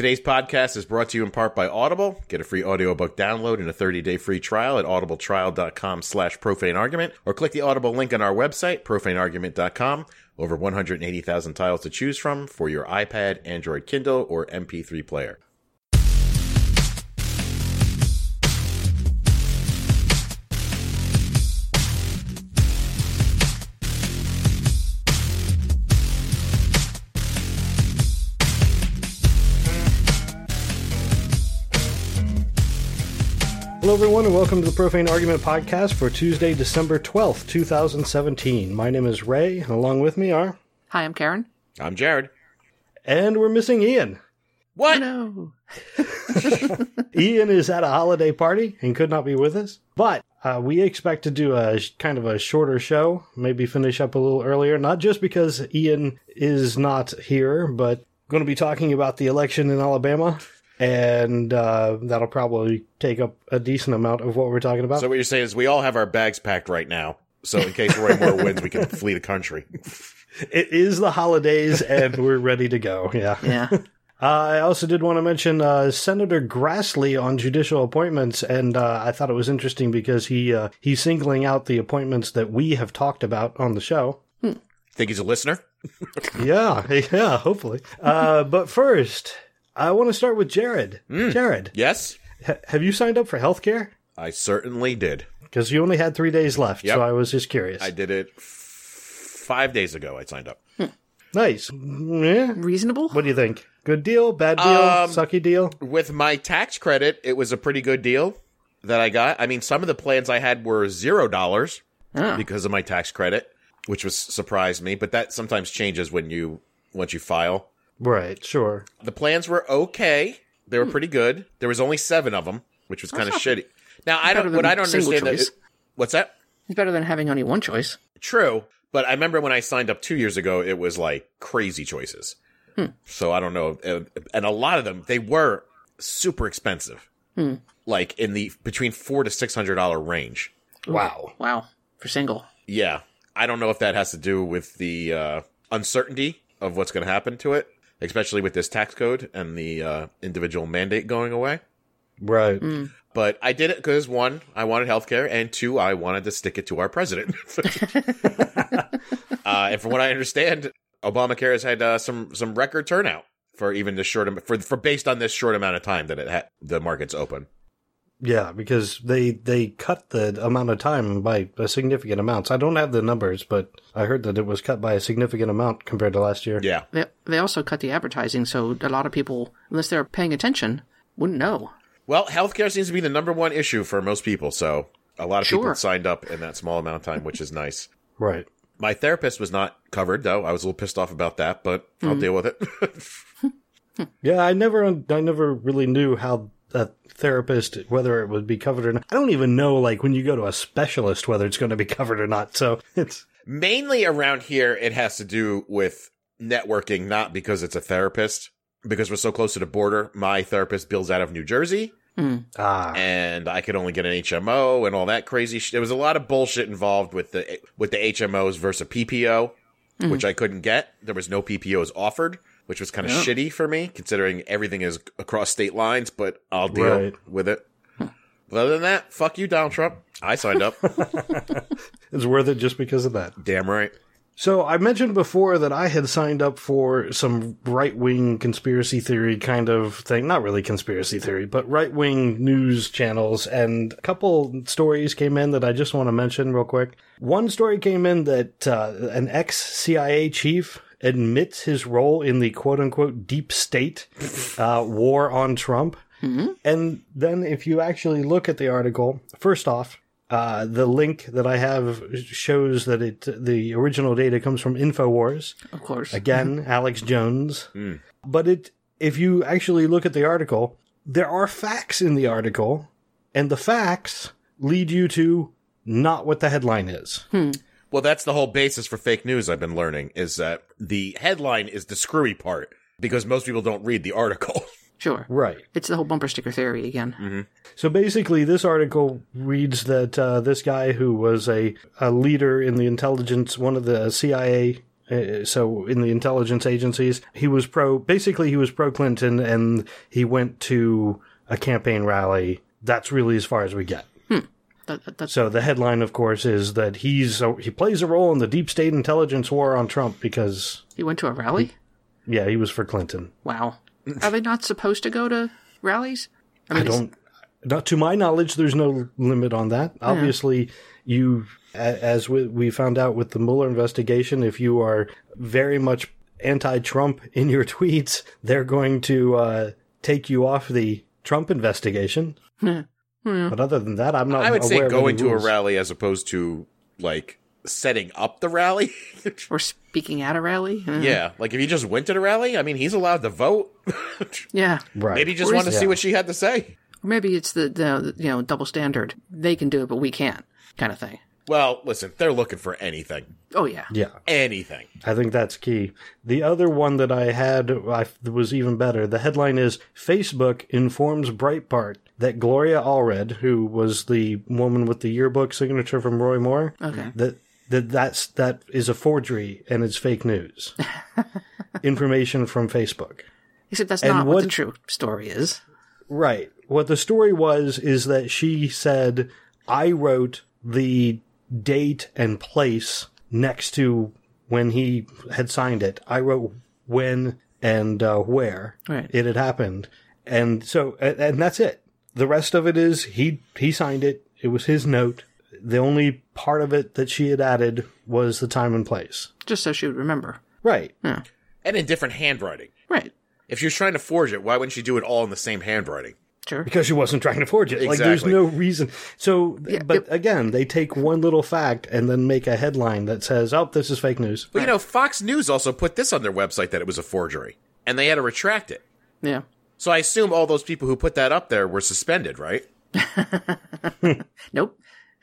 Today's podcast is brought to you in part by Audible. Get a free audiobook download and a 30-day free trial at audibletrial.com slash profane argument or click the Audible link on our website, profaneargument.com. Over 180,000 titles to choose from for your iPad, Android Kindle, or MP3 player. Hello, everyone, and welcome to the Profane Argument Podcast for Tuesday, December 12th, 2017. My name is Ray, and along with me are. Hi, I'm Karen. I'm Jared. And we're missing Ian. What? No. Ian is at a holiday party and could not be with us, but uh, we expect to do a sh- kind of a shorter show, maybe finish up a little earlier, not just because Ian is not here, but going to be talking about the election in Alabama. And uh, that'll probably take up a decent amount of what we're talking about. So what you're saying is we all have our bags packed right now. So in case Roy Moore wins, we can flee the country. It is the holidays, and we're ready to go. Yeah. Yeah. Uh, I also did want to mention uh, Senator Grassley on judicial appointments, and uh, I thought it was interesting because he uh, he's singling out the appointments that we have talked about on the show. Think he's a listener? yeah, yeah, hopefully. Uh, but first, I want to start with Jared. Jared, Yes, ha- have you signed up for healthcare? I certainly did. Because you only had three days left, Yep. so I was just curious. I did it f- five days ago. I signed up. nice. Yeah. Reasonable? What do you think? Good deal? Bad deal? Um, sucky deal? With my tax credit, it was a pretty good deal that I got. I mean, some of the plans I had were zero dollars Ah. because of my tax credit, which was surprised me. But that sometimes changes when you once you file. Right, sure. The plans were okay. They were pretty good. There was only seven of them, which was kind of shitty. Now I better don't. than What I don't single understand. choice. That, what's that? It's better than having only one choice. True, but I remember when I signed up two years ago, it was like crazy choices. So I don't know, Uh, and a lot of them they were super expensive, like in the between four to six hundred dollar range. Wow. Wow. For single. Yeah, I don't know if that has to do with the uh, uncertainty of what's going to happen to it, especially with this tax code and the uh, individual mandate going away. Right. But I did it because one, I wanted healthcare, and two, I wanted to stick it to our president. uh, and from what I understand, Obamacare has had uh, some some record turnout for even the short am- for for based on this short amount of time that it had the market's open. Yeah, because they they cut the amount of time by a significant amount. So I don't have the numbers, but I heard that it was cut by a significant amount compared to last year. Yeah, They, they also cut the advertising, so a lot of people, unless they're paying attention, wouldn't know. well, healthcare seems to be the number one issue for most people, so a lot of people signed up in that small amount of time, which is nice. Right. My therapist was not covered though. I was a little pissed off about that, but I'll mm. deal with it. Yeah, I never I never really knew how a therapist whether it would be covered or not. I don't even know like when you go to a specialist whether it's going to be covered or not. So it's mainly around here it has to do with networking not because it's a therapist. Because we're so close to the border my therapist bills out of new jersey. Ah. And i could only get an hmo and all that crazy shit there was a lot of bullshit involved with the with the hmos versus ppo which i couldn't get. There was no ppos offered which was kind of shitty for me considering everything is across state lines but i'll deal Right. with it other than that fuck you donald trump i signed up it's worth it just because of that. damn right So I mentioned before that I had signed up for some right wing conspiracy theory kind of thing. Not really conspiracy theory, but right wing news channels. And a couple stories came in that I just want to mention real quick. One story came in that uh, an ex CIA chief admits his role in the quote unquote deep state uh, war on Trump. And then if you actually look at the article, first off, uh, the link that I have shows that it the original data comes from Infowars. Of course. Again, Alex Jones. But it if you actually look at the article, there are facts in the article, and the facts lead you to not what the headline is. Well, that's the whole basis for fake news I've been learning is that the headline is the screwy part because most people don't read the article. Sure. Right. It's the whole bumper sticker theory again. So basically, this article reads that uh, this guy who was a, a leader in the intelligence, one of the CIA Uh, so in the intelligence agencies, he was pro. Basically, he was pro Clinton, and he went to a campaign rally. That's really as far as we get. That, So the headline, of course, is that he's he plays a role in the deep state intelligence war on Trump because he went to a rally. yeah, he was for Clinton. Wow. Are they not supposed to go to rallies? I mean, it's- don't. Not to my knowledge, there's no limit on that. Obviously, you, as we, we found out with the Mueller investigation, if you are very much anti-Trump in your tweets, they're going to uh, take you off the Trump investigation. But other than that, I'm not. I would say aware of going to a rally as opposed to like setting up the rally. Or speaking at a rally? Uh, yeah, like if he just went to the rally, I mean, he's allowed to vote. Yeah. Right. Maybe he just Or wanted is- to see what she had to say. Or maybe it's the, the, you know, double standard. They can do it, but we can't kind of thing. Well, listen, they're looking for anything, Oh, yeah. Yeah. anything. I think that's key. The other one that I had I, was even better. The headline is Facebook informs Breitbart that Gloria Allred, who was the woman with the yearbook signature from Roy Moore, Okay. that that that's that is a forgery and it's fake news. Information from Facebook. Except that's And not what, the true story is. Right. What the story was is that she said, I wrote the date and place next to when he had signed it. I wrote when and uh, where Right. it had happened. And so, and that's it. The rest of it is he, he signed it. It was his note. The only part of it that she had added was the time and place. Just so she would remember. Right. Yeah. And in different handwriting. Right. If she was trying to forge it, why wouldn't she do it all in the same handwriting? Sure. because she wasn't trying to forge it. Like there's Exactly. no reason. So, but it- again, they take one little fact and then make a headline that says, "Oh, this is fake news." But you know, Fox News also put this on their website that it was a forgery, and they had to retract it. Yeah. So I assume all those people who put that up there were suspended, right? Nope.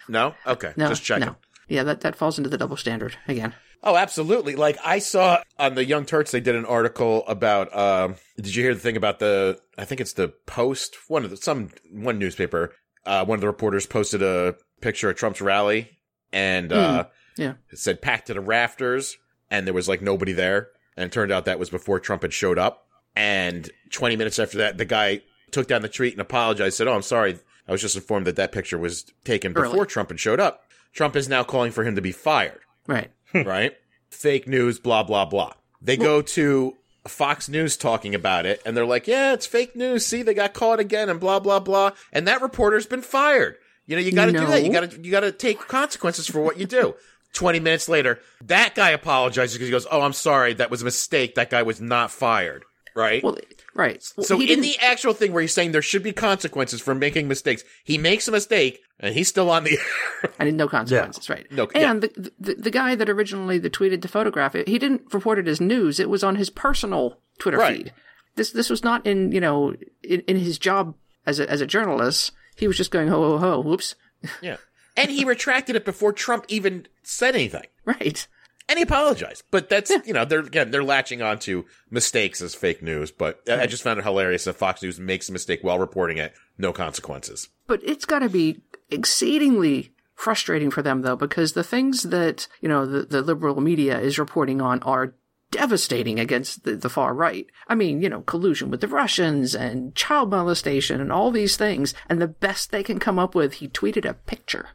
No? Okay. No. Just checking. No. Yeah, that, that falls into the double standard again. Oh, absolutely. Like I saw on the Young Turks, they did an article about. Um, did you hear the thing about the? I think it's the Post. One of the some one newspaper. Uh, one of the reporters posted a picture of Trump's rally, and uh, Yeah. it said "packed to the rafters," and there was like nobody there. And it turned out that was before Trump had showed up. And 20 minutes after that, the guy took down the tweet and apologized. Said, "Oh, I'm sorry. I was just informed that that picture was taken Early. before Trump had showed up." Trump is now calling for him to be fired Right. Hmm. right? Fake news, blah, blah, blah. They go to Fox News talking about it, and they're like, yeah, it's fake news. See, they got caught again, and blah, blah, blah. And that reporter's been fired. You know, you gotta do that. You gotta, you gotta take consequences for what you do. 20 minutes later, that guy apologizes because he goes, oh, I'm sorry. That was a mistake. That guy was not fired. Right? Well, right. Well, so in the actual thing where he's saying there should be consequences for making mistakes, he makes a mistake, and he's still on the air. I didn't know consequences, right? No, yeah. and the, the the guy that originally the tweeted the photograph, he didn't report it as news. It was on his personal Twitter Right. feed. This this was not in you know in, in his job as a as a journalist. He was just going ho ho ho. Whoops. Yeah. And he retracted it before Trump even said anything. Right. And he apologized. But that's, you know, they're, again, they're latching on to mistakes as fake news. But I- just found it hilarious that Fox News makes a mistake while reporting it. No consequences. But it's got to be exceedingly frustrating for them, though, because the things that, you know, the, the liberal media is reporting on are devastating against the, the far right. I mean, you know, collusion with the Russians and child molestation and all these things. And the best they can come up with, he tweeted a picture.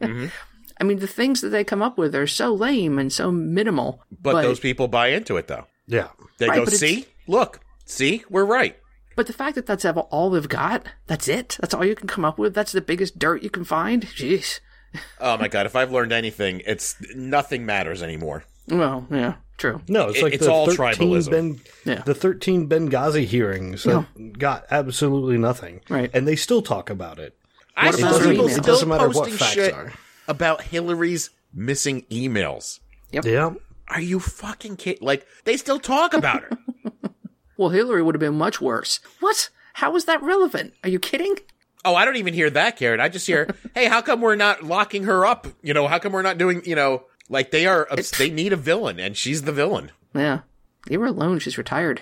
Mm-hmm. I mean, the things that they come up with are so lame and so minimal. But, those people buy into it, though. Yeah. They Right, go, see? Look. See? We're right. But the fact that that's all they've got, that's it. That's all you can come up with. That's the biggest dirt you can find. Jeez. Oh my God. If I've learned anything, it's nothing matters anymore. Well, yeah, true. No, it's It- like it's the all 13 tribalism. Ben, Yeah. the 13 Benghazi hearings that got absolutely nothing. Right. And they still talk about it. I What see about people? It still doesn't matter what posting facts shit are. About Hillary's missing emails. Yeah. Are you fucking kidding? Like, they still talk about her. Well, Hillary would have been much worse. What? How is that relevant? Are you kidding? Oh, I don't even hear that, Karen. I just hear, hey, how come we're not locking her up? You know, how come we're not doing, you know, like they are, obs- they need a villain and she's the villain. Yeah. Leave her alone. She's retired.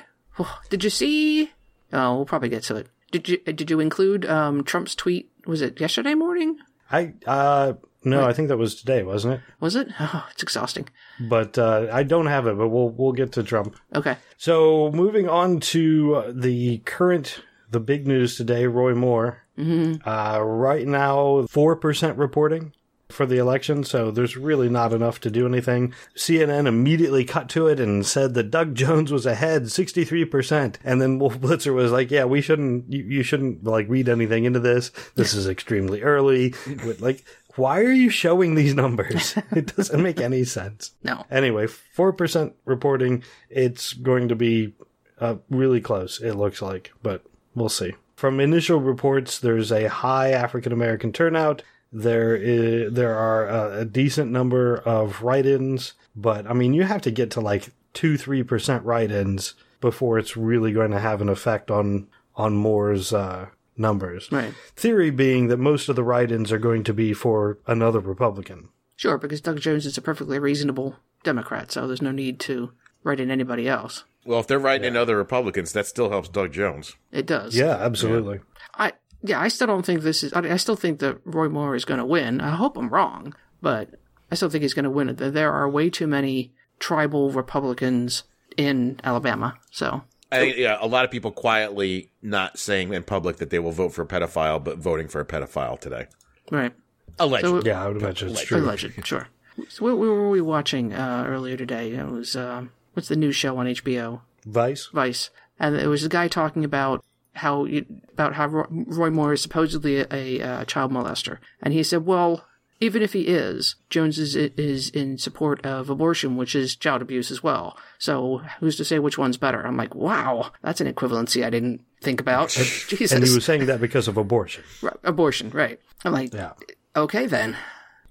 Did you see? Oh, we'll probably get to it. Did you did you include um, Trump's tweet? Was it yesterday morning? I uh No, I think that was today, wasn't it? Was it? Oh, it's exhausting. But uh, I don't have it. But we'll we'll get to Trump. Okay. So moving on to uh, the current, the big news today, Roy Moore. Mm-hmm. Uh, right now, four percent reporting for the election, so there's really not enough to do anything. CNN immediately cut to it and said that Doug Jones was ahead 63%. And then Wolf Blitzer was like, yeah, we shouldn't, you, you shouldn't like read anything into this. This is extremely early. like, why are you showing these numbers? it doesn't make any sense. No. Anyway, 4% reporting. It's going to be uh, really close, it looks like, but we'll see. From initial reports, there's a high African American turnout. There is, there are a, a decent number of write-ins, but I mean, you have to get to like two, three percent write-ins before it's really going to have an effect on on Moore's uh, numbers. Right. Theory being that most of the write-ins are going to be for another Republican. Sure, because Doug Jones is a perfectly reasonable Democrat, so there's no need to write in anybody else. Well, if they're writing in other Republicans, that still helps Doug Jones. It does. Yeah, absolutely. I yeah, I still don't think this is. I, I still think that Roy Moore is going to win. I hope I'm wrong, but I still think he's going to win. There there are way too many tribal Republicans in Alabama, so I think yeah, a lot of people quietly not saying in public that they will vote for a pedophile, but voting for a pedophile today. right. Allegedly. So- Yeah, I would imagine it's true. Alleged, sure. So what, what were we watching uh, earlier today? It was um, what's the new show on HBO? Vice. Vice, and it was a guy talking about how you, about how Roy, Roy Moore is supposedly a, a, uh child molester, and he said, well. Even if he is, Jones is, is in support of abortion, which is child abuse as well. So who's to say which one's better? I'm like, wow, that's an equivalency I didn't think about. Jesus, And he was saying that because of abortion. Right, abortion, right? I'm like, Yeah. okay then,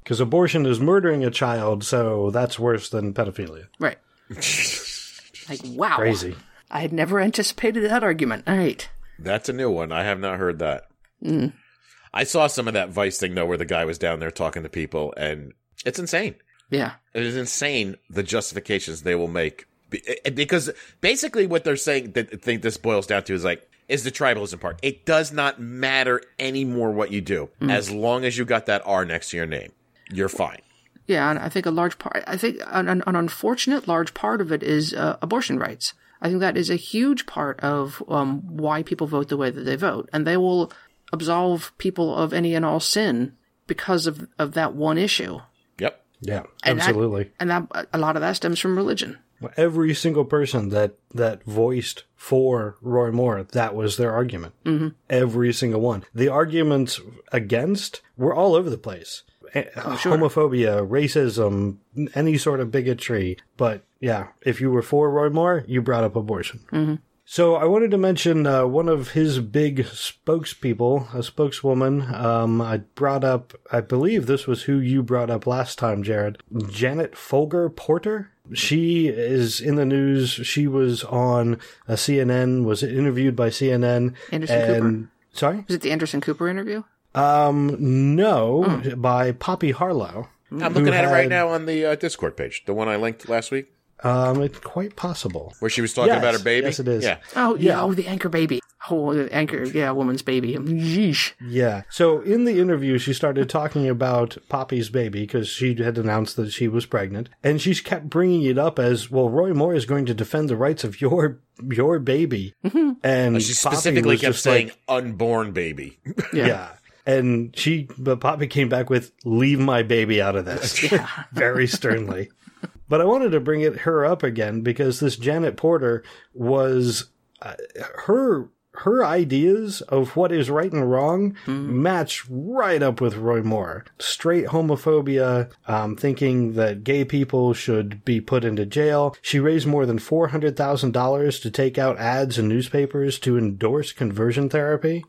Because abortion is murdering a child, so that's worse than pedophilia. right? like, wow, Crazy. I had never anticipated that argument. All right. That's a new one. I have not heard that. Mm. I saw some of that Vice thing though, where the guy was down there talking to people, and it's insane. Yeah. It is insane the justifications they will make eh, because basically what they're saying that I think this boils down to is like is the tribalism part. It does not matter anymore what you do as long as you got that R next to your name, you're fine. Yeah, and I think a large part, I think an, an, an unfortunate large part of it is uh, abortion rights. I think that is a huge part of um, why people vote the way that they vote. And they will absolve people of any and all sin because of, of that one issue. Yep. Yeah, And that- absolutely. And that a lot of that stems from religion. Every single person that that voiced for Roy Moore, that was their argument. Mm-hmm. Every single one. The arguments against were all over the place. Eh, Homophobia, racism, any sort of bigotry. But yeah, if you were for Roy Moore, you brought up abortion. So I wanted to mention uh, one of his big spokespeople, a spokeswoman. Um, I brought up, I believe this was who you brought up last time, Jared. Janet Folger Porter. She is in the news. She was on a CNN, was interviewed by CNN. Anderson and, Sorry? Was it the Anderson Cooper interview? Um, no, by Poppy Harlow. I'm looking at it right now on the uh, Discord page, the one I linked last week, Um, it's quite possible. where she was talking Yes, about her baby. yes, it is. Yeah. Oh, yeah. Yeah. Oh, the anchor baby. Oh, the anchor, yeah, woman's baby. Yeesh. Yeah. So in the interview, she started talking about Poppy's baby because she had announced that she was pregnant, and she kept bringing it up as, "Well, Roy Moore is going to defend the rights of your your baby," and She Poppy specifically was kept just saying like, unborn baby. "Yeah." And she, but Poppy came back with, "Leave my baby out of this," very sternly. But I wanted to bring it her up again because this Janet Porter was uh, her her ideas of what is right and wrong match right up with Roy Moore. Straight homophobia, um, thinking that gay people should be put into jail. She raised more than four hundred thousand dollars to take out ads in newspapers to endorse conversion therapy.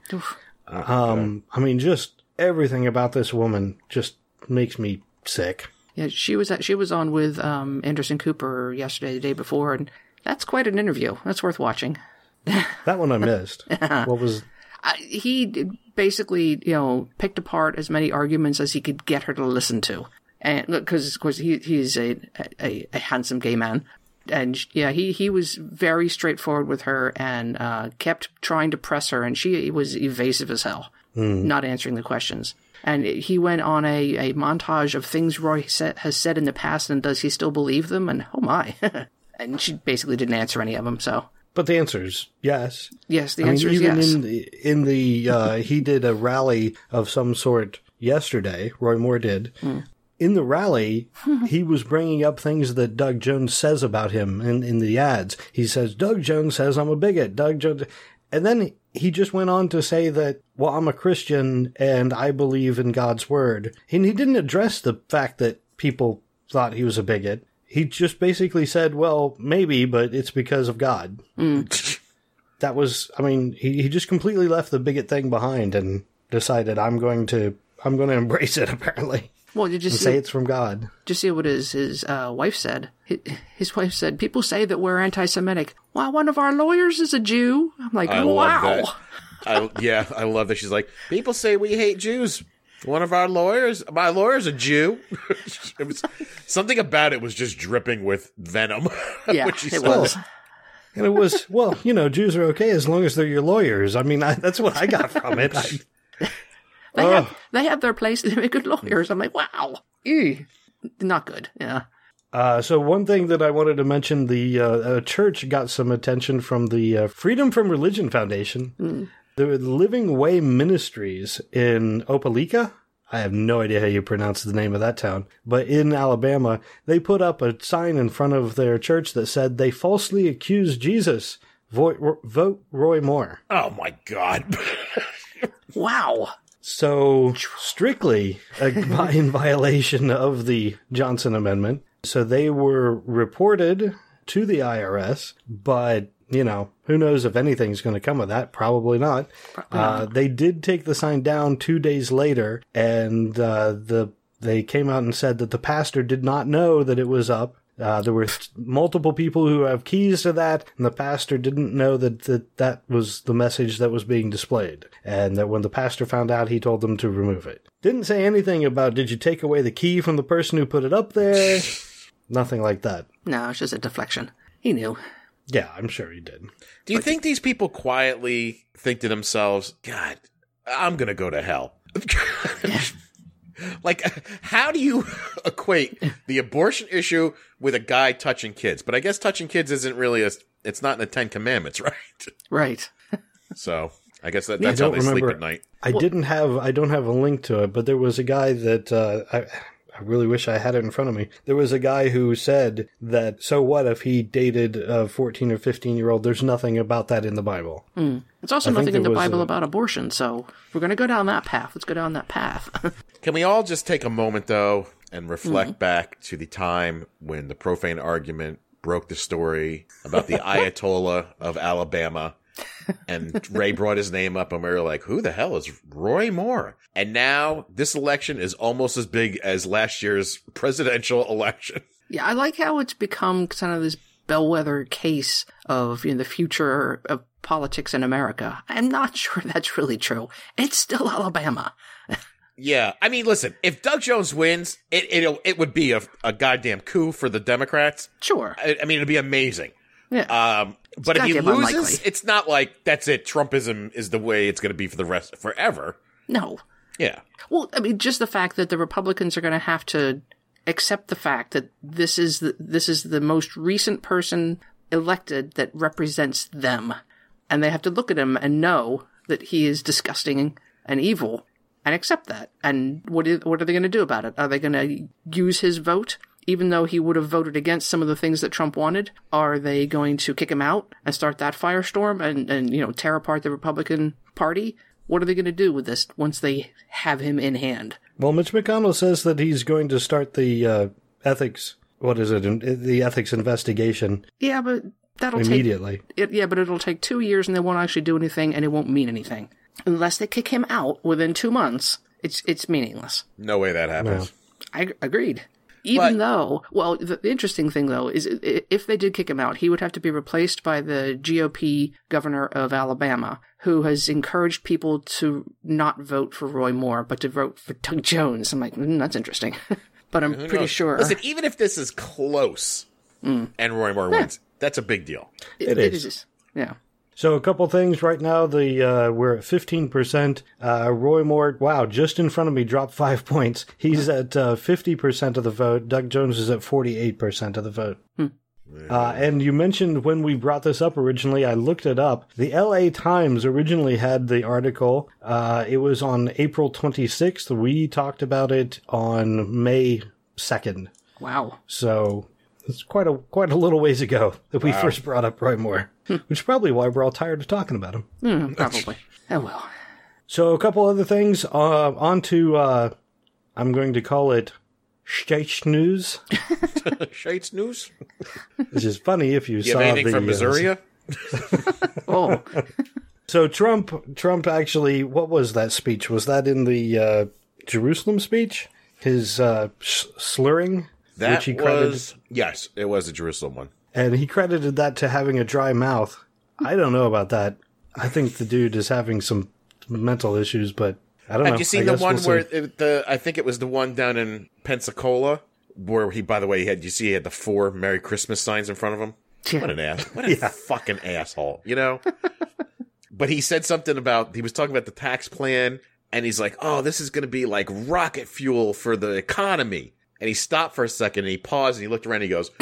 Um, I mean, just everything about this woman just makes me sick. Yeah, she was at, she was on with um, Anderson Cooper yesterday, the day before, and that's quite an interview. That's worth watching. That one I missed. what was I, he basically, you know, picked apart as many arguments as he could get her to listen to, and because of course he he's a, a a handsome gay man, and yeah, he he was very straightforward with her and uh, kept trying to press her, and she was evasive as hell, not answering the questions. And he went on a, a montage of things Roy sa- has said in the past, and does he still believe them? And oh my, and she basically didn't answer any of them. So But the answer is yes. yes, the I mean, answer is even yes. in the in the uh, he did a rally of some sort yesterday. Roy Moore did. Hmm. In the rally, he was bringing up things that Doug Jones says about him in, in the ads. He says, Doug Jones says I'm a bigot. Doug Jones. And then he just went on to say that, well, I'm a Christian and I believe in God's word. And he didn't address the fact that people thought he was a bigot. He just basically said, well, maybe, but it's because of God mm. that was i mean he, he just completely left the bigot thing behind and decided i'm going to i'm going to embrace it apparently well, you just see? say it's from god Just see what his his uh, wife said? His, his wife said, "People say that we're anti-Semitic. Why, one of our lawyers is a Jew." I'm like, I wow. love. I, yeah, I love that. She's like, people say we hate Jews. One of our lawyers, my lawyer's a Jew. it was something about it was just dripping with venom. Yeah, when she it was. that. and it was well you know jews are okay as long as they're your lawyers i mean I, that's what i got from it I, They Ugh. have they have their place. They're good lawyers. I'm like, wow, Ew. not good. Yeah. uh, so one thing that i wanted to mention the uh, uh, church got some attention from the uh, freedom from religion foundation the living way ministries in opelika I have no idea how you pronounce the name of that town, but in Alabama, they put up a sign in front of their church that said they falsely accused Jesus. Vote, vote Roy Moore. Oh my god! Wow. So strictly uh, in violation of the Johnson Amendment. So they were reported to the IRS, but you know who knows if anything's going to come of that? Probably not. Uh, they did take the sign down two days later, and uh, the they came out and said that the pastor did not know that it was up. Uh, there were th- multiple people who have keys to that, and the pastor didn't know that, that that was the message that was being displayed. And that when the pastor found out, he told them to remove it. Didn't say anything about did you take away the key from the person who put it up there? Nothing like that. No, it's just a deflection. He knew. Yeah, I'm sure he did. Do you think these people quietly think to themselves, "God, I'm gonna go to hell"? like, how do you equate the abortion issue with a guy touching kids? But I guess touching kids isn't really a. It's not in the Ten Commandments, right? Right. So I guess that, that's how don't they sleep at night. I didn't have I don't have a link to it, but there was a guy that uh, I I really wish I had it in front of me. There was a guy who said that so what if he dated a 14 or 15 year old? There's nothing about that in the Bible. Hmm. It's also I nothing in the Bible a- about abortion. So if we're going to go down that path. Let's go down that path. Can we all just take a moment though and reflect mm-hmm. back to the time when the profane argument broke the story about the Ayatollah of Alabama and Ray brought his name up and we were like, who the hell is Roy Moore? And now this election is almost as big as last year's presidential election. yeah, I like how it's become kind of this bellwether case of you know, the future of politics in America. I'm not sure that's really true. It's still Alabama. Yeah, I mean, listen, if Doug Jones wins, it it'll, it would be a, a goddamn coup for the Democrats. Sure. I, I mean, it'd be amazing. Yeah. Um, but if he loses, unlikely. it's not like that's it. Trumpism is the way it's going to be for the rest forever. no. Yeah. Well, I mean, just the fact that the Republicans are going to have to accept the fact that this is the, this is the most recent person elected that represents them, and they have to look at him and know that he is disgusting and evil, and accept that. And what is, what are they going to do about it? Are they going to use his vote? Even though he would have voted against some of the things that Trump wanted, are they going to kick him out and start that firestorm and, and you know tear apart the Republican Party? What are they going to do with this once they have him in hand? Well, Mitch McConnell says that he's going to start the uh, ethics. What is it? The ethics investigation Yeah, but that'll immediately. take it, yeah, but it'll take two years and they won't actually do anything and it won't mean anything unless they kick him out within two months. It's it's meaningless. No way that happens. I agreed. Even But- though, well, the, the interesting thing though is if they did kick him out, he would have to be replaced by the GOP governor of Alabama, who has encouraged people to not vote for Roy Moore, but to vote for Doug Jones. I'm like, mm, that's interesting. but I'm pretty knows? sure. Listen, even if this is close, and Roy Moore wins. That's a big deal. It It is. is. Yeah. So a couple things right now. The uh, we're at fifteen percent. Uh, Roy Moore, wow, just in front of me, dropped five points. He's at uh, fifty percent of the vote. Doug Jones is at forty-eight percent of the vote. Uh, and you mentioned when we brought this up originally, I looked it up. The LA Times originally had the article. Uh, it was on April 26th. We talked about it on May 2nd. Wow. So it's quite a quite a little ways ago that we first brought up Roy Moore, which is probably why we're all tired of talking about him. Hmm, probably. oh well. So a couple other things. Uh, on to uh, I'm going to call it State News, Shades news. which is funny if you, You saw have anything the from uh, Missouri? Oh, So Trump, Trump actually, what was that speech? Was that in the uh, Jerusalem speech? His uh, sh- slurring, that which he credited, was yes, it was a Jerusalem one. And he credited that to having a dry mouth. I don't know about that. I think the dude is having some mental issues, but I don't know. Have you seen I the one we'll where it, the I think it was the one down in Pensacola where he, by the way, he had you see he had the four Merry Christmas signs in front of him. Yeah. What an ass! What a fucking asshole! You know. but he said something about he was talking about the tax plan, and he's like, "Oh, this is going to be like rocket fuel for the economy." And he stopped for a second, and he paused, and he looked around, and he goes.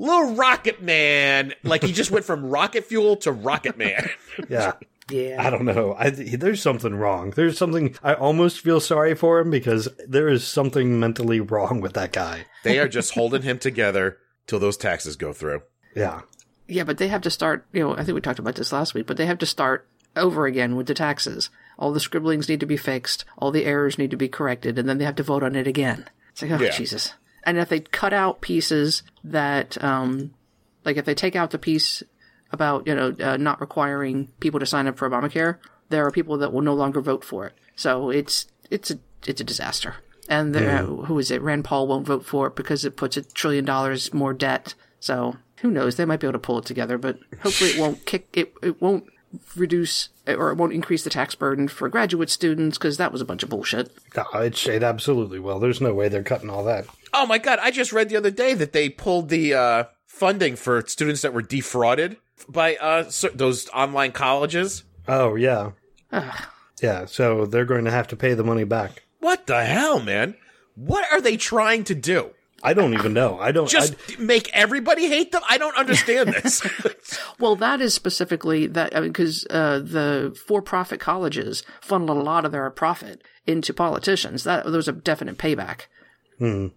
Little Rocket Man, like he just went from Rocket Fuel to Rocket Man. yeah. yeah. I don't know. I, there's something wrong. There's something. I almost feel sorry for him because there is something mentally wrong with that guy. they are just holding him together till those taxes go through. Yeah. Yeah, but they have to start, you know, I think we talked about this last week, but they have to start over again with the taxes. All the scribblings need to be fixed, all the errors need to be corrected, and then they have to vote on it again. It's like, oh, Yeah. Jesus. And if they cut out pieces that, um, like if they take out the piece about, you know, uh, not requiring people to sign up for Obamacare, there are people that will no longer vote for it. So it's, it's a, it's a disaster. And there, who is it? Rand Paul won't vote for it because it puts a trillion dollars more debt. So who knows? They might be able to pull it together, but hopefully it won't kick it. It won't reduce or it won't increase the tax burden for graduate students because that was a bunch of bullshit. No, it, it absolutely will. There's no way they're cutting all that. Oh my god! I just read the other day that they pulled the uh, funding for students that were defrauded by uh, those online colleges. Oh yeah, yeah. So they're going to have to pay the money back. What the hell, man? What are they trying to do? I don't even know. I don't. Just I, make everybody hate them? I don't understand this. Well, that is specifically that because uh, the for-profit colleges funnel a lot of their profit into politicians. That there's a definite payback. Uh,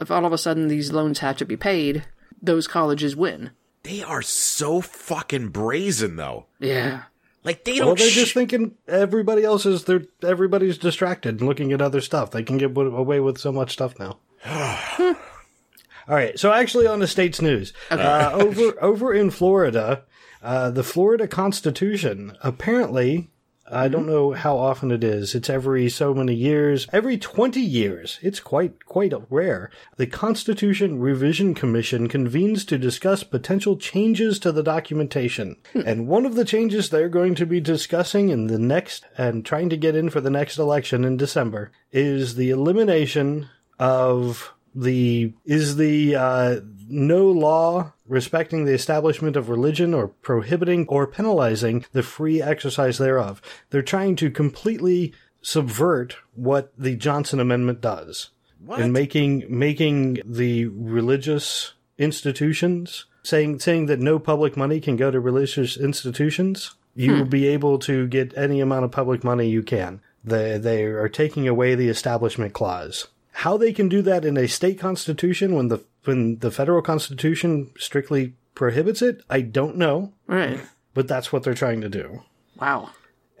If all of a sudden these loans have to be paid, those colleges win. they are so fucking brazen, though. Yeah. Like they don't. well, they're sh- just thinking everybody else is. They're everybody's distracted and looking at other stuff. They can get away with so much stuff now. All right. So actually, on the states news, uh, over over in Florida, uh, the Florida Constitution apparently. I don't know how often it is. It's every so many years, every 20 years. It's quite, quite rare. The Constitution Revision Commission convenes to discuss potential changes to the documentation. And one of the changes they're going to be discussing in the next and trying to get in for the next election in December is the elimination of the is the uh, no law respecting the establishment of religion or prohibiting or penalizing the free exercise thereof. They're trying to completely subvert what the Johnson Amendment does in making making the religious institutions saying saying that no public money can go to religious institutions. You will be able to get any amount of public money you can. They they are taking away the establishment clause. How they can do that in a state constitution when the when the federal constitution strictly prohibits it, I don't know, Right. but that's what they're trying to do. Wow.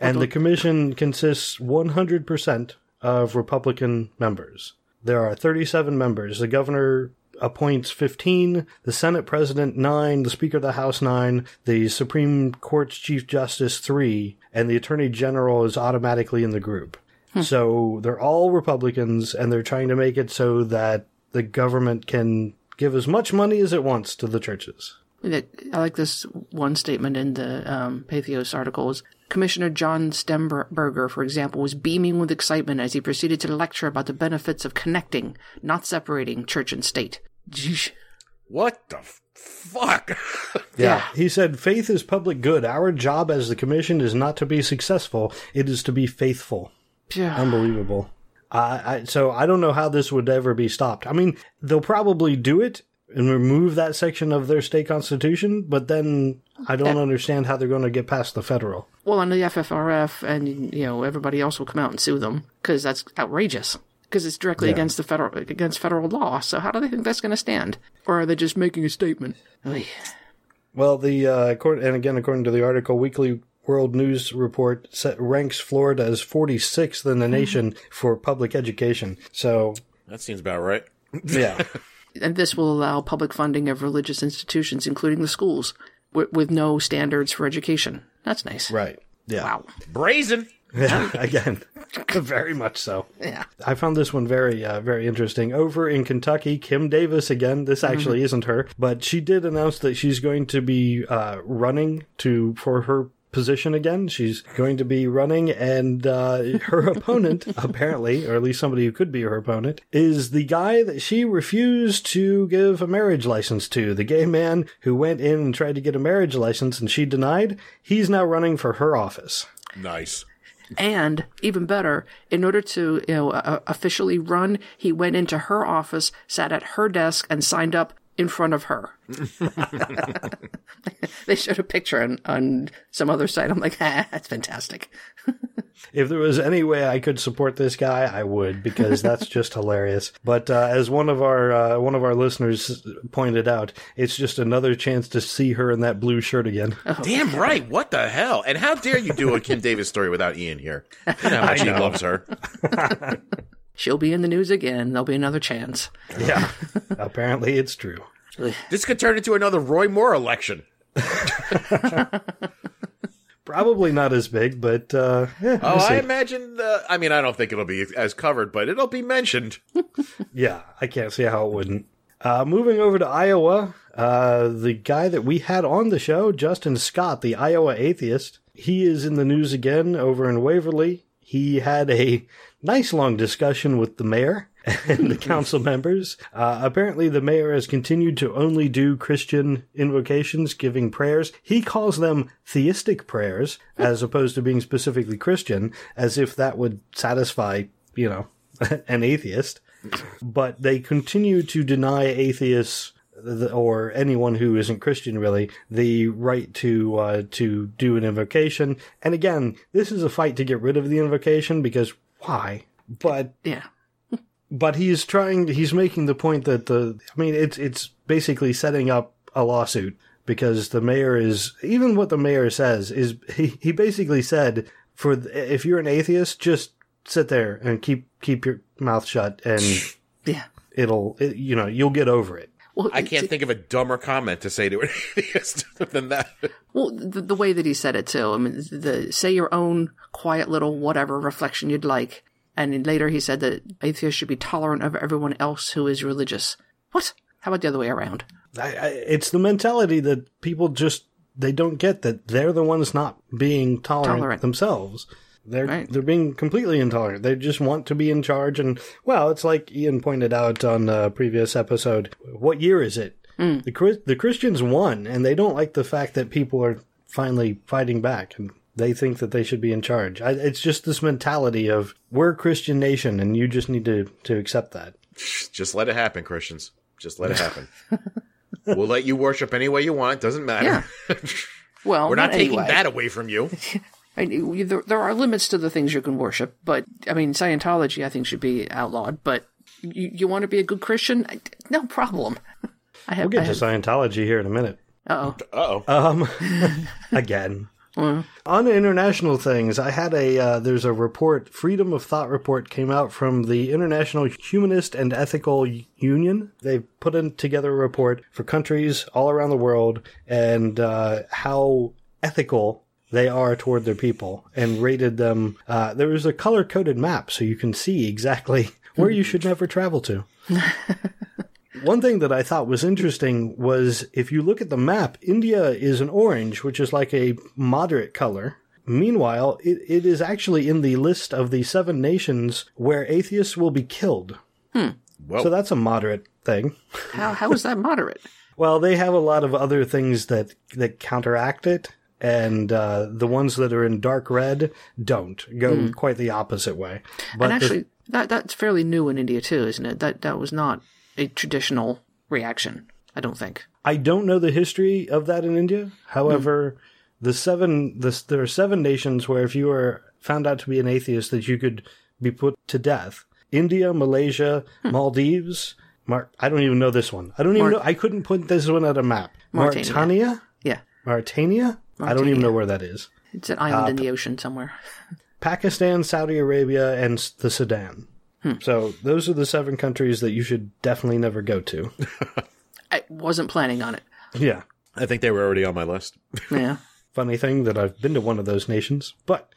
And the commission consists 100% of Republican members. There are 37 members. The governor appoints 15, the Senate president 9, the Speaker of the House 9, the Supreme Court's Chief Justice 3, and the Attorney General is automatically in the group. So they're all Republicans, and they're trying to make it so that the government can give as much money as it wants to the churches. I like this one statement in the um, Patheos articles. Commissioner John Stemberger, for example, was beaming with excitement as he proceeded to lecture about the benefits of connecting, not separating church and state. Jeesh. What the f- fuck? Yeah. He said, faith is public good. Our job as the commission is not to be successful, it is to be faithful. Yeah. Unbelievable. Uh, I, so I don't know how this would ever be stopped. I mean, they'll probably do it and remove that section of their state constitution, but then I don't understand how they're going to get past the federal. Well, and the FFRF and you know everybody else will come out and sue them because that's outrageous. Because it's directly Yeah. against the federal against federal law. So how do they think that's going to stand? Or are they just making a statement? Oy. Well, the uh, accord- and again, according to the article, Weekly World News Report set, ranks Florida as 46th in the nation for public education. So, that seems about right. yeah, And this will allow public funding of religious institutions, including the schools, with, with no standards for education. That's nice. right, yeah, Wow. Brazen. yeah. Again, very much so. Yeah. I found this one very, uh, very interesting. Over in Kentucky, Kim Davis again. This actually isn't her, but she did announce that she's going to be uh, running to for her position again. She's going to be running, and uh, her opponent, apparently, or at least somebody who could be her opponent, is the guy that she refused to give a marriage license to. The gay man who went in and tried to get a marriage license, and she denied. He's now running for her office. Nice. And even better, in order to you know uh, officially run, he went into her office, sat at her desk, and signed up in front of her. they showed a picture on, on some other site. I'm like, ah, that's fantastic. If there was any way I could support this guy, I would because that's just hilarious. But uh, as one of our uh, one of our listeners pointed out, it's just another chance to see her in that blue shirt again. Damn right. What the hell? And how dare you do a Kim Davis story without Ian here? You know how much he loves her. She'll be in the news again. There'll be another chance. Yeah, apparently it's true. This could turn into another Roy Moore election. Probably not as big, but uh, yeah, Oh, we'll I see. imagine. Uh, I mean, I don't think it'll be as covered, but it'll be mentioned. yeah, I can't see how it wouldn't. Uh, moving over to Iowa, uh, the guy that we had on the show, Justin Scott, the Iowa atheist, he is in the news again over in Waverly. He had a nice long discussion with the mayor and the council members. Uh, apparently, the mayor has continued to only do Christian invocations, giving prayers. He calls them theistic prayers, as opposed to being specifically Christian, as if that would satisfy, you know, an atheist but they continue to deny atheists the- or anyone who isn't Christian really the right to uh, to do an invocation. And again, this is a fight to get rid of the invocation because why? But Yeah. but he's trying. He's making the point that the. I mean, it's it's basically setting up a lawsuit because the mayor is even what the mayor says is he he basically said for if you're an atheist just sit there and keep keep your mouth shut and Yeah. it'll it, you know you'll get over it. Well, I can't think of a dumber comment to say to an atheist than that. Well, the, the way that he said it too. I mean, the say your own quiet little whatever reflection you'd like, and later he said that atheists should be tolerant of everyone else who is religious. What? How about the other way around? I, I, it's the mentality that people just they don't get that they're the ones not being tolerant, Tolerant. themselves. They're Right. they're being completely intolerant. They just want to be in charge. And well, it's like Ian pointed out on a previous episode. What year is it? Hmm. The the Christians won, and they don't like the fact that people are finally fighting back, and they think that they should be in charge. I, it's just this mentality of we're a Christian nation, and you just need to to accept that. Just let it happen, Christians. Just let it happen. we'll let you worship any way you want. Doesn't matter. Well, We're not taking anyway. that away from you. I, you- there, there are limits to the things you can worship, but I mean, Scientology I think should be outlawed. But you, you want to be a good Christian? I, no problem. I have. We'll get I to Scientology here in a minute. uh oh. Uh oh. Um, again. On international things, I had a uh, there's a report, Freedom of Thought report came out from the International Humanist and Ethical Union. They put in together a report for countries all around the world and uh, how ethical they are toward their people, and rated them. Uh, there was a color coded map, so you can see exactly where you should never travel to. One thing that I thought was interesting was if you look at the map, India is an orange, which is like a moderate color. Meanwhile, it, it is actually in the list of the seven nations where atheists will be killed. Whoa. So that's a moderate thing. How how is that moderate? Well, they have a lot of other things that that counteract it, and uh, the ones that are in dark red don't go hmm. quite the opposite way. But and the- actually, that that's fairly new in India too, isn't it? That that was not a traditional reaction. I don't think. I don't know the history of that in India. However, hmm. the seven the, there are seven nations where if you were found out to be an atheist, that you could be put to death. India, Malaysia, hmm. Maldives. Mar- I don't even know this one. I don't even Mar- know. I couldn't put this one on a map. Mauritania. Mauritania, Yeah, Mauritania. I don't even know where that is. it's an island uh, in the ocean somewhere. Pakistan, Saudi Arabia, and the Sudan. Hmm. So those are the seven countries that you should definitely never go to. I wasn't planning on it. yeah. I think they were already on my list. Yeah. Funny thing that I've been to one of those nations, but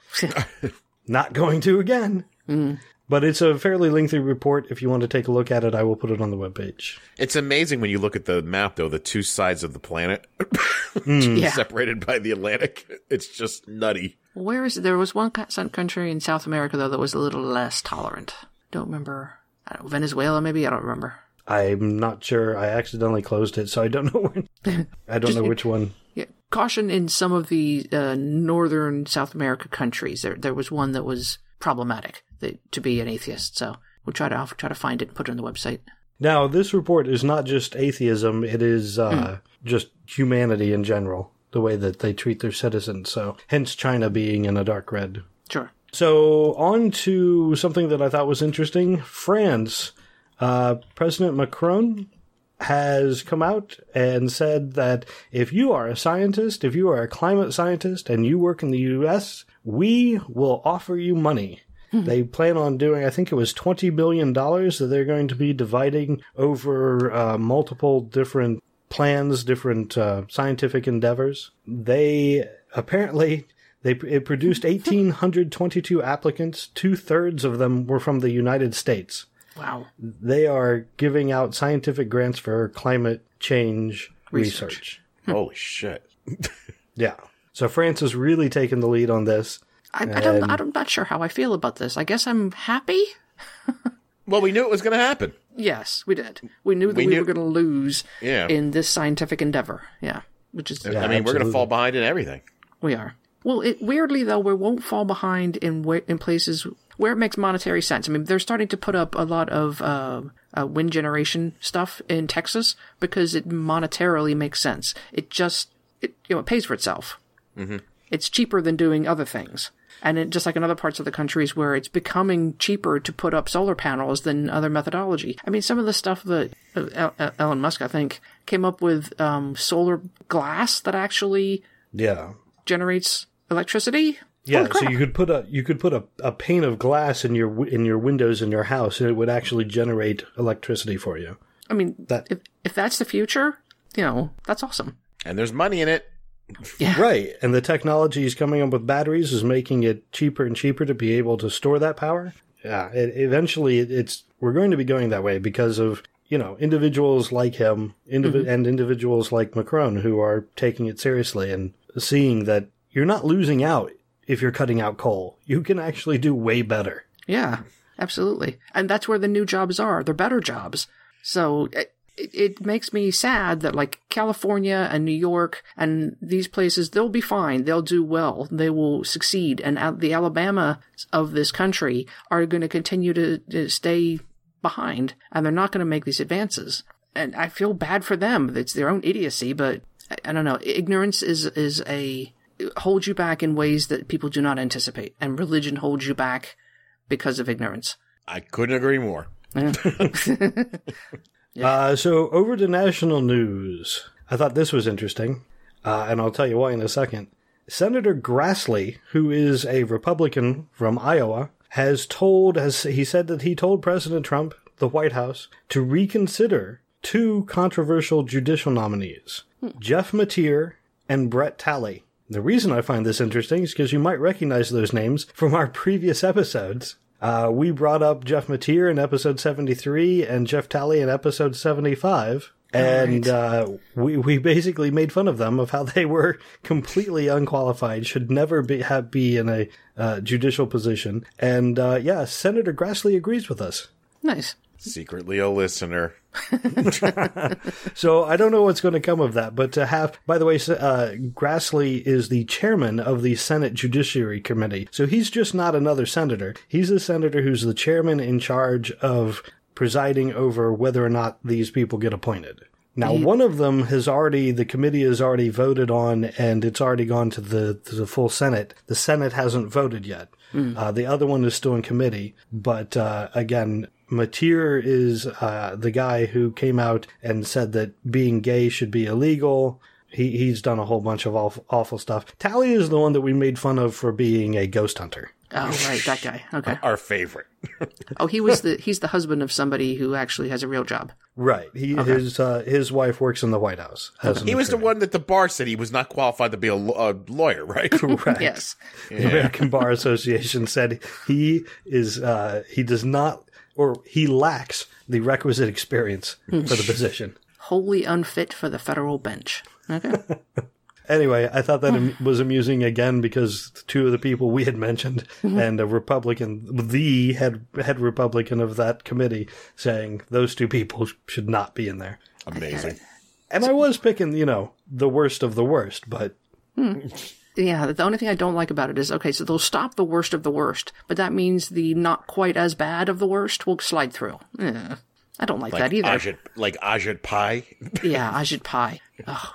not going to again. Hmm. But it's a fairly lengthy report. If you want to take a look at it, I will put it on the webpage. It's amazing when you look at the map, though, the two sides of the planet yeah. separated by the Atlantic. It's just nutty. Where is there was one co- country in South America though that was a little less tolerant. Don't remember. I don't know, Venezuela maybe. I don't remember. I'm not sure. I accidentally closed it, so I don't know when. I don't know which one. Yeah, caution in some of the uh, northern South America countries. There, there was one that was problematic that, to be an atheist. So we'll try to I'll try to find it and put it on the website. Now, this report is not just atheism, it is uh, just humanity in general, the way that they treat their citizens. So, hence China being in a dark red. Sure. So, on to something that I thought was interesting France. Uh, President Macron has come out and said that if you are a scientist, if you are a climate scientist and you work in the US, we will offer you money. They plan on doing, I think it was $20 billion that they're going to be dividing over uh, multiple different plans, different uh, scientific endeavors. They apparently they it produced 1822 applicants. Two thirds of them were from the United States. Wow. They are giving out scientific grants for climate change Research. research. Holy shit. Yeah. So France is really taking the lead on this. I, I don't. I'm not sure how I feel about this. I guess I'm happy. Well, we knew it was going to happen. Yes, we did. We knew that We we, knew- were going to lose Yeah. in this scientific endeavor. Yeah, which is Yeah, I mean, we're going to fall behind in everything. we are. Well, it, weirdly though, we won't fall behind in where, in places where it makes monetary sense. I mean, they're starting to put up a lot of uh, uh, wind generation stuff in Texas because it monetarily makes sense. It just it you know it pays for itself. Mm-hmm. It's cheaper than doing other things. And it, just like in other parts of the countries where it's becoming cheaper to put up solar panels than other methodology. I mean, some of the stuff that uh, El- El- Elon Musk, I think, came up with um, solar glass that actually Yeah. generates electricity. Yeah, so you could put a you could put a, a pane of glass in your in your windows in your house, and it would actually generate electricity for you. I mean, That- if if that's the future, you know, that's awesome. And there's money in it. Right, and the technology is coming up with batteries is making it cheaper and cheaper to be able to store that power. Yeah, it, eventually it, it's we're going to be going that way because of you know individuals like him, indivi- mm-hmm. and individuals like Macron who are taking it seriously and seeing that you're not losing out if you're cutting out coal. You can actually do way better. Yeah, absolutely. And that's where the new jobs are. They're better jobs. So eh, it, it, makes me sad that like California and New York and these places, they'll be fine. They'll do well. They will succeed. And the Alabama of this country are going to continue to, to stay behind and they're not going to make these advances. And I feel bad for them. It's their own idiocy, but I, I don't know. Ignorance is, is a, holds you back in ways that people do not anticipate. And religion holds you back because of ignorance. I couldn't agree more. Uh, so over to national news. I thought this was interesting, uh, and I'll tell you why in a second. Senator Grassley, who is a Republican from Iowa, has told, has he said that he told President Trump, the White House, to reconsider two controversial judicial nominees, Jeff Mateer and Brett Talley. The reason I find this interesting is because you might recognize those names from our previous episodes. Uh, we brought up Jeff Mateer in episode 73 and Jeff Talley in episode 75. And uh, we we basically made fun of them of how they were completely unqualified, should never be have be in a uh, judicial position. And uh, yeah, Senator Grassley agrees with us. Nice. Secretly a listener. So I don't know what's going to come of that, but to have, by the way, uh, Grassley is the chairman of the Senate Judiciary Committee. So he's just not another senator. He's a senator who's the chairman in charge of presiding over whether or not these people get appointed. Now, one of them has already, the committee has already voted on, and it's already gone to the to the full Senate. The Senate hasn't voted yet. Uh, the other one is still in committee, but uh, again, Mateer is uh, the guy who came out and said that being gay should be illegal. He he's done a whole bunch of awful, awful stuff. Talley is the one that we made fun of for being a ghost hunter. Oh, right, that guy. Okay. Our favorite. Oh, he was the he's the husband of somebody who actually has a real job. Right. He his uh, his wife works in the White House. as an He was the one that the bar said he was not qualified to be a, a lawyer, right? Correct. Yes. The American Bar Association said he is uh, he does not or he lacks the requisite experience for the position. Wholly unfit for the federal bench. Okay. Anyway, I thought that am- was amusing again because two of the people we had mentioned mm-hmm. and a Republican, the head head Republican of that committee, saying those two people should not be in there. Amazing. And I was picking, you know, the worst of the worst, but hmm. Yeah, the only thing I don't like about it is okay, so they'll stop the worst of the worst, but that means the not quite as bad of the worst will slide through. I don't like, Like that either. Ajit, like Ajit Pai. yeah, Ajit Pai. Oh,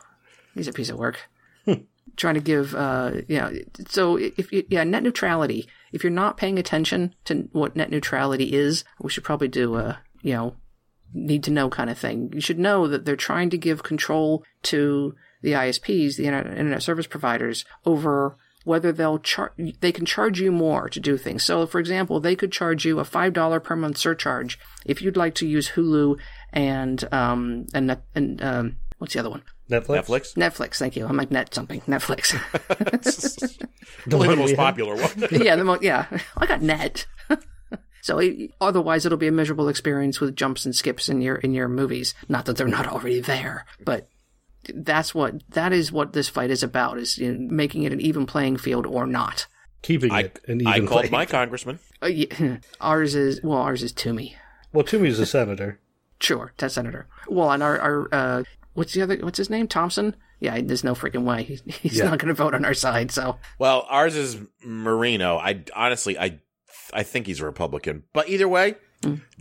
he's a piece of work. Trying to give, uh, yeah. So if you, yeah, net neutrality. If you're not paying attention to what net neutrality is, we should probably do a, you know, need to know kind of thing. You should know that they're trying to give control to the ISPs, the internet, internet service providers, over whether they'll charge, they can charge you more to do things. So, for example, they could charge you a $5 per month surcharge if you'd like to use Hulu and, um, and, and, um, what's the other one? Netflix. Netflix. Netflix. Thank you. I'm like net something. Netflix. The one most popular one. yeah, the mo- yeah. I got net. so it, otherwise, it'll be a miserable experience with jumps and skips in your in your movies. Not that they're not already there, but that's what that is what this fight is about: is you know, making it an even playing field or not. Keeping I, it an even. I called play. my congressman. Uh, yeah, ours is well, ours is Toomey. Well, Toomey's a senator. Sure, Ted Senator. Well, and our our uh, what's the other? What's his name? Thompson. Yeah, there's no freaking way He- he's Yeah. not going to vote on our side. So Well, ours is Marino. I honestly, I, I think he's a Republican. But either way,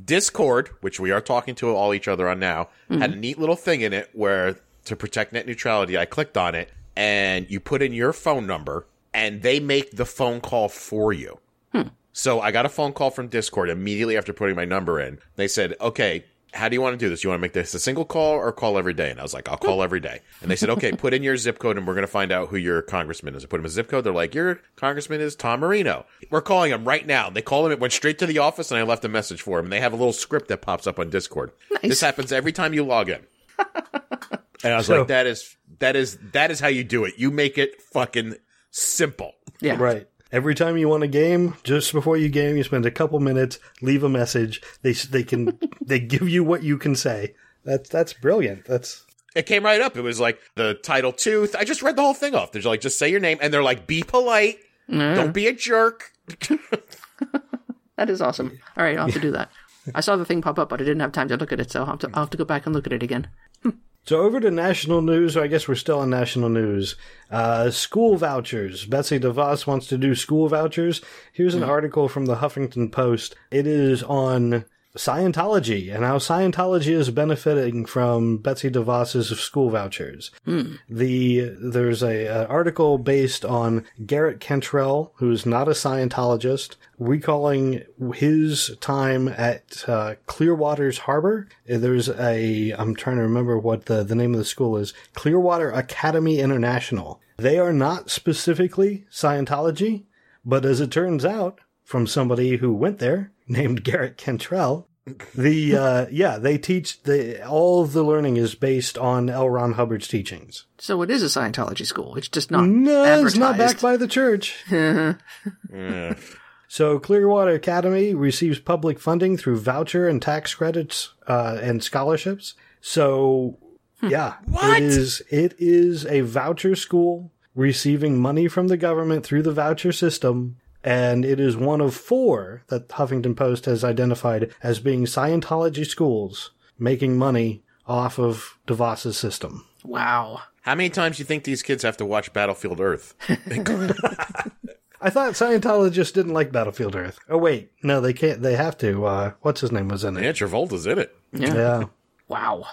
Discord, which we are talking to all each other on now, had a neat little thing in it where to protect net neutrality, I clicked on it and you put in your phone number and they make the phone call for you. Hmm. So I got a phone call from Discord immediately after putting my number in. They said, okay, how do you want to do this? You want to make this a single call or call every day? And I was like, I'll call every day. And they said, okay, put in your zip code and we're going to find out who your congressman is. I put him a zip code. They're like, your congressman is Tom Marino. We're calling him right now. They call him. It went straight to the office and I left a message for him. And they have a little script that pops up on Discord. This happens every time you log in. and I was So- like, that is, that is, that is how you do it. You make it fucking simple. yeah, Right. Every time you want a game, just before you game, you spend a couple minutes, leave a message. They they can they give you what you can say. That's that's brilliant. That's It came right up. It was like the title two. I just read the whole thing off. They're like, just say your name, and they're like, be polite, mm-hmm. don't be a jerk. That is awesome. All right, I'll have to do that. I saw the thing pop up, but I didn't have time to look at it, so I'll have to, I'll have to go back and look at it again. Hmm. So over to national news. I guess we're still on national news. Uh, school vouchers. Betsy DeVos wants to do school vouchers. Here's an article from the Huffington Post. It is on Scientology and how Scientology is benefiting from Betsy DeVos's school vouchers. The there's a, a article based on Garrett Cantrell, who's not a Scientologist, recalling his time at uh, Clearwater's Harbor. There's a I'm trying to remember what the the name of the school is. Clearwater Academy International. They are not specifically Scientology, but as it turns out, from somebody who went there named Garrett Cantrell, the uh, yeah they teach the all of the learning is based on L. Ron Hubbard's teachings. So it is a Scientology school. It's just not No, it's not backed by the church. So Clearwater Academy receives public funding through voucher and tax credits uh, and scholarships. So yeah, it is it is a voucher school receiving money from the government through the voucher system. And it is one of four that Huffington Post has identified as being Scientology schools. making money off of DeVos's system. Wow. How many times do you think these kids have to watch Battlefield Earth? I thought Scientologists didn't like Battlefield Earth. Oh wait, no, they can't. They have to. Uh, what's his name was in it? yeah, Travolta's in it. Yeah. Yeah. Wow.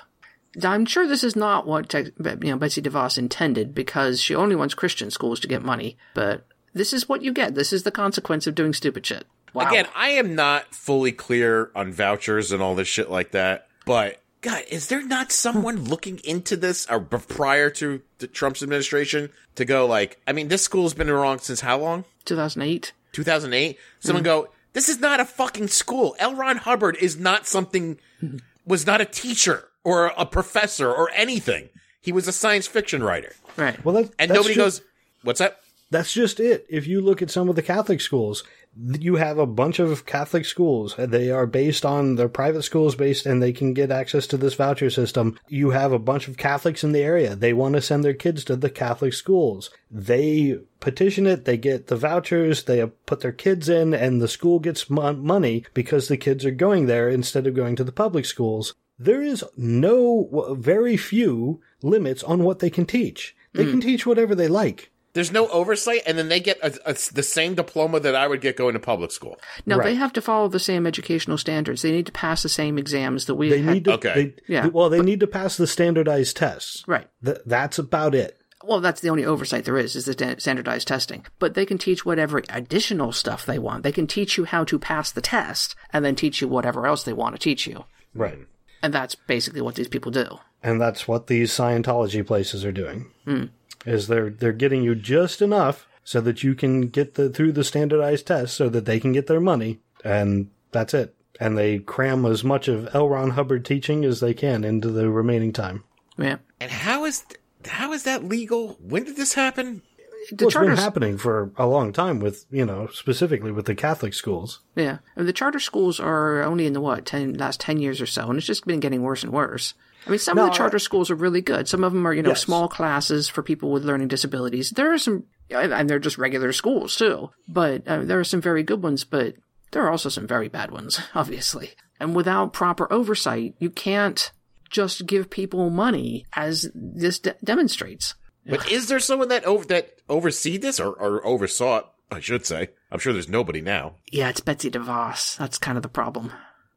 I'm sure this is not what Te- you know Betsy DeVos intended because she only wants Christian schools to get money. But this is what you get. This is the consequence of doing stupid shit. Wow. Again, I am not fully clear on vouchers and all this shit like that, but God, is there not someone looking into this uh, or prior to the Trump's administration to go like, I mean, this school's been wrong since how long? 2008. 2008? Someone mm-hmm. go, this is not a fucking school. L. Ron Hubbard is not something, was not a teacher or a professor or anything. He was a science fiction writer. Right. Well, that, And that's nobody ju- goes, what's that? That's just it. If you look at some of the Catholic schools, you have a bunch of Catholic schools. They are based on their private schools based and they can get access to this voucher system. You have a bunch of Catholics in the area. They want to send their kids to the Catholic schools. They petition it. They get the vouchers. They put their kids in and the school gets mon- money because the kids are going there instead of going to the public schools. There is no, very few limits on what they can teach. They can hmm. teach whatever they like. There's no oversight, and then they get a, a, the same diploma that I would get going to public school. No, Right. they have to follow the same educational standards. They need to pass the same exams that we They had. need to. Okay. They, Yeah. Well, they need to pass the standardized tests. Right. Th- that's about it. Well, that's the only oversight there is, is the standardized testing. But they can teach whatever additional stuff they want. They can teach you how to pass the test and then teach you whatever else they want to teach you. Right. And that's basically what these people do. And that's what these Scientology places are doing. Hmm. Is they're they're getting you just enough so that you can get the through the standardized tests so that they can get their money, and that's it. And they cram as much of L. Ron Hubbard teaching as they can into the remaining time. Yeah. And how is how is that legal? When did this happen? The Well, it's been happening for a long time with you know specifically with the Catholic schools. yeah. And the charter schools are only in the what, 10, last 10 years or so. And it's just been getting worse and worse. I mean, some No, of the charter schools are really good. Some of them are, you know, Yes. small classes for people with learning disabilities. There are some, and they're just regular schools too. But uh, there are some very good ones, but there are also some very bad ones, obviously. And without proper oversight, you can't just give people money as this de- demonstrates. But is there someone that over that oversee this or, or oversaw it? I should say. I'm sure there's nobody now. Yeah, it's Betsy DeVos. That's kind of the problem.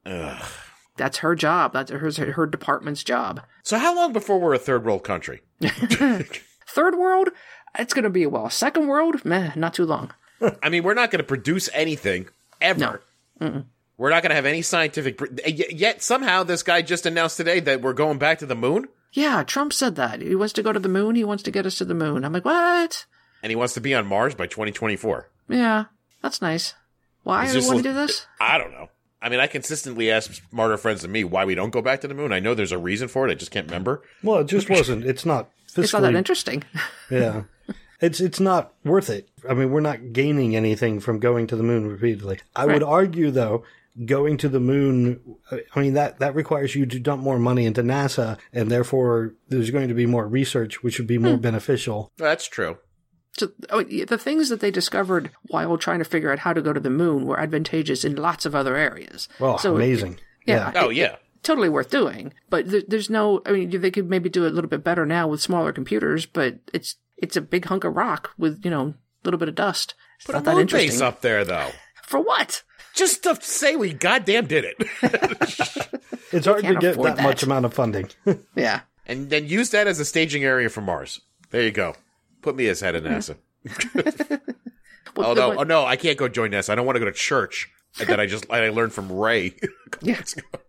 Ugh. That's her job. That's her, her department's job. So how long before we're a third world country? Third world, it's going to be a while. Second world, meh, not too long. I mean, we're not going to produce anything ever. No. We're not going to have any scientific. pr- Yet somehow this guy just announced today that we're going back to the moon, Yeah, Trump said that. He wants to go to the moon. He wants to get us to the moon. I'm like, what? and he wants to be on Mars by 2024. Yeah, that's nice. Why do we want to do this? I don't know. I mean, I consistently ask smarter friends than me why we don't go back to the moon. I know there's a reason for it. I just can't remember. Well, it just wasn't. It's not fiscally. It's not that interesting. yeah. It's it's not worth it. I mean, we're not gaining anything from going to the moon repeatedly. I would argue though, going to the moon I mean that that requires you to dump more money into NASA and therefore there's going to be more research which would be more beneficial. That's true. So, oh, yeah, the things that they discovered while trying to figure out how to go to the moon were advantageous in lots of other areas. Well, So, amazing. yeah. Oh yeah. totally worth doing. But there, there's no, I mean, they could maybe do it a little bit better now with smaller computers, but it's it's a big hunk of rock with you know a little bit of dust. It's Put not a that moon interesting. base up there though, For what? just to say we goddamn did it, It's hard to get that, that. much amount of funding. Yeah. and then use that as a staging area for Mars. There you go. Put me as head of NASA. Oh no! Oh no! I can't go join NASA. I don't want to go to church. that I just I learned from Ray. Yeah.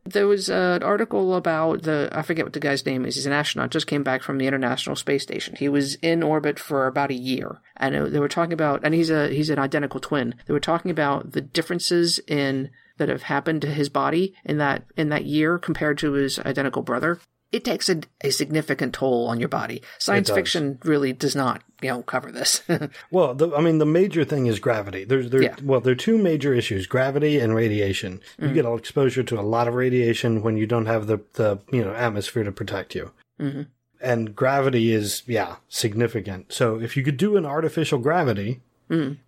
There was uh, an article about the, I forget what the guy's name is. He's an astronaut, just came back from the International Space Station. He was in orbit for about a year. And they were talking about, and he's a, he's an identical twin. They were talking about the differences in, that have happened to his body in that, in that year compared to his identical brother. It takes a, a significant toll on your body. Science fiction really does not, you know, cover this. Well, the, I mean, the major thing is gravity. There's there Yeah. well, there are two major issues: gravity and radiation. You get exposure to a lot of radiation when you don't have the the you know atmosphere to protect you. Mhm. And gravity is yeah significant. So if you could do an artificial gravity,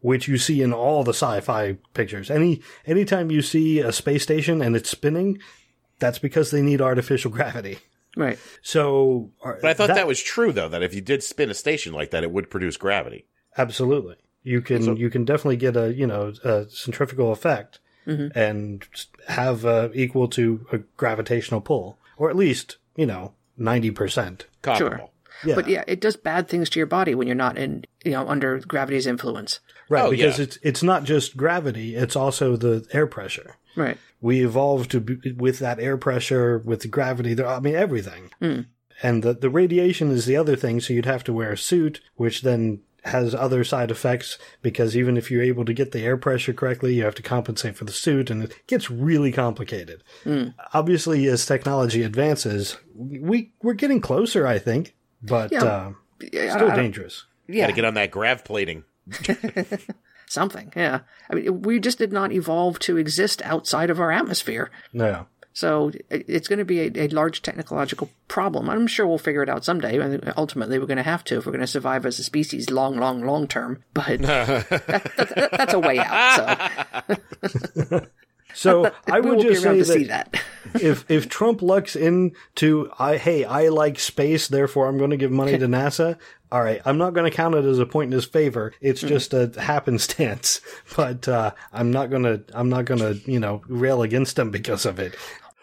which you see in all the sci-fi pictures, any anytime you see a space station and it's spinning. That's because they need artificial gravity. Right. So, uh, But I thought that, was true though, that if you did spin a station like that, it would produce gravity. absolutely you can So- you can definitely get a you know a centrifugal effect and have uh, equal to a gravitational pull, or at least you know ninety percent. Sure. Yeah. But yeah, it does bad things to your body when you're not in, you know, under gravity's influence. Right, Oh, because yeah. it's it's not just gravity; it's also the air pressure. Right. We evolved to be, with that air pressure, with the gravity. there- I mean, everything. And the the radiation is the other thing. So you'd have to wear a suit, which then has other side effects because even if you're able to get the air pressure correctly, you have to compensate for the suit, and it gets really complicated. Obviously, as technology advances, we we're getting closer, I think, but Yeah. uh, Yeah, still I- I- dangerous. Gotta get on that grav plating. something. Yeah. I mean, we just did not evolve to exist outside of our atmosphere. No. So it's going to be a, a large technological problem. I'm sure we'll figure it out someday. Mean, ultimately, we're going to have to if we're going to survive as a species long, long, long term. But that, that- that's a way out. So So I would just say that, see that. if if Trump lucks into I hey I like space therefore I'm going to give money to NASA. All right, I'm not going to count it as a point in his favor. It's Mm-hmm. just a happenstance. But uh, I'm not going to I'm not going to you know rail against him because of it.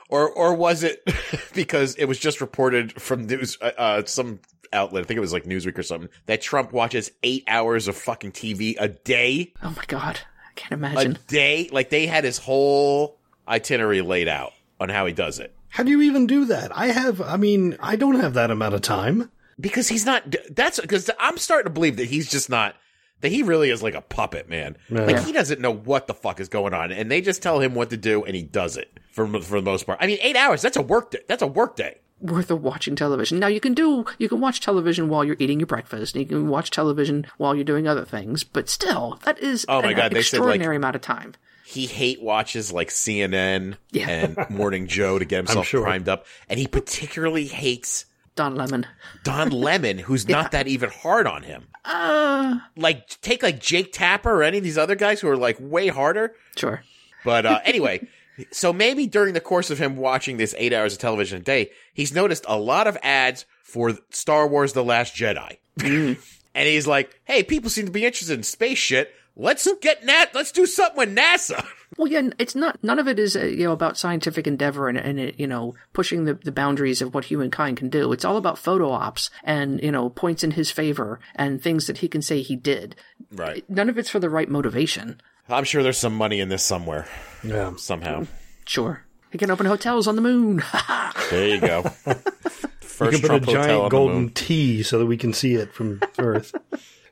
Or or was it because it was just reported from news uh, uh, some outlet, I think it was like Newsweek or something, that Trump watches eight hours of fucking TV a day? Oh my God. I can't imagine A day? Like they had his whole itinerary laid out on how he does it. How do you even do that? I have I mean I don't have that amount of time. Because he's not, that's because I'm starting to believe that he's just not, that he really is like a puppet, man. Like he doesn't know what the fuck is going on. And they just tell him what to do and he does it for, for the most part. I mean, eight hours, that's a work day. That's a work day. Worth of watching television. Now you can do you can watch television while you're eating your breakfast. And you can watch television while you're doing other things. But still, that is Oh my an God, they said, like- extraordinary amount of time. he hate watches like CNN Yeah. and Morning Joe to get himself sure. primed up, and he particularly hates Don Lemon. Don Lemon, who's not that even hard on him. Uh, Like take like Jake Tapper or any of these other guys who are like way harder. sure. But uh, anyway, so maybe during the course of him watching this eight hours of television a day, he's noticed a lot of ads for Star Wars: The Last Jedi, and he's like, "Hey, people seem to be interested in space shit. Let's get Nat. Let's do something with NASA." Well, yeah, it's not. None of it is, uh, you know, about scientific endeavor and, and it, you know, pushing the, the boundaries of what humankind can do. It's all about photo ops and you know points in his favor and things that he can say he did. Right. None of it's for the right motivation. I'm sure there's some money in this somewhere Yeah. somehow. Sure, he can open hotels on the moon. There you go. You First can put a Trump hotel on giant golden. T so that we can see it from Earth.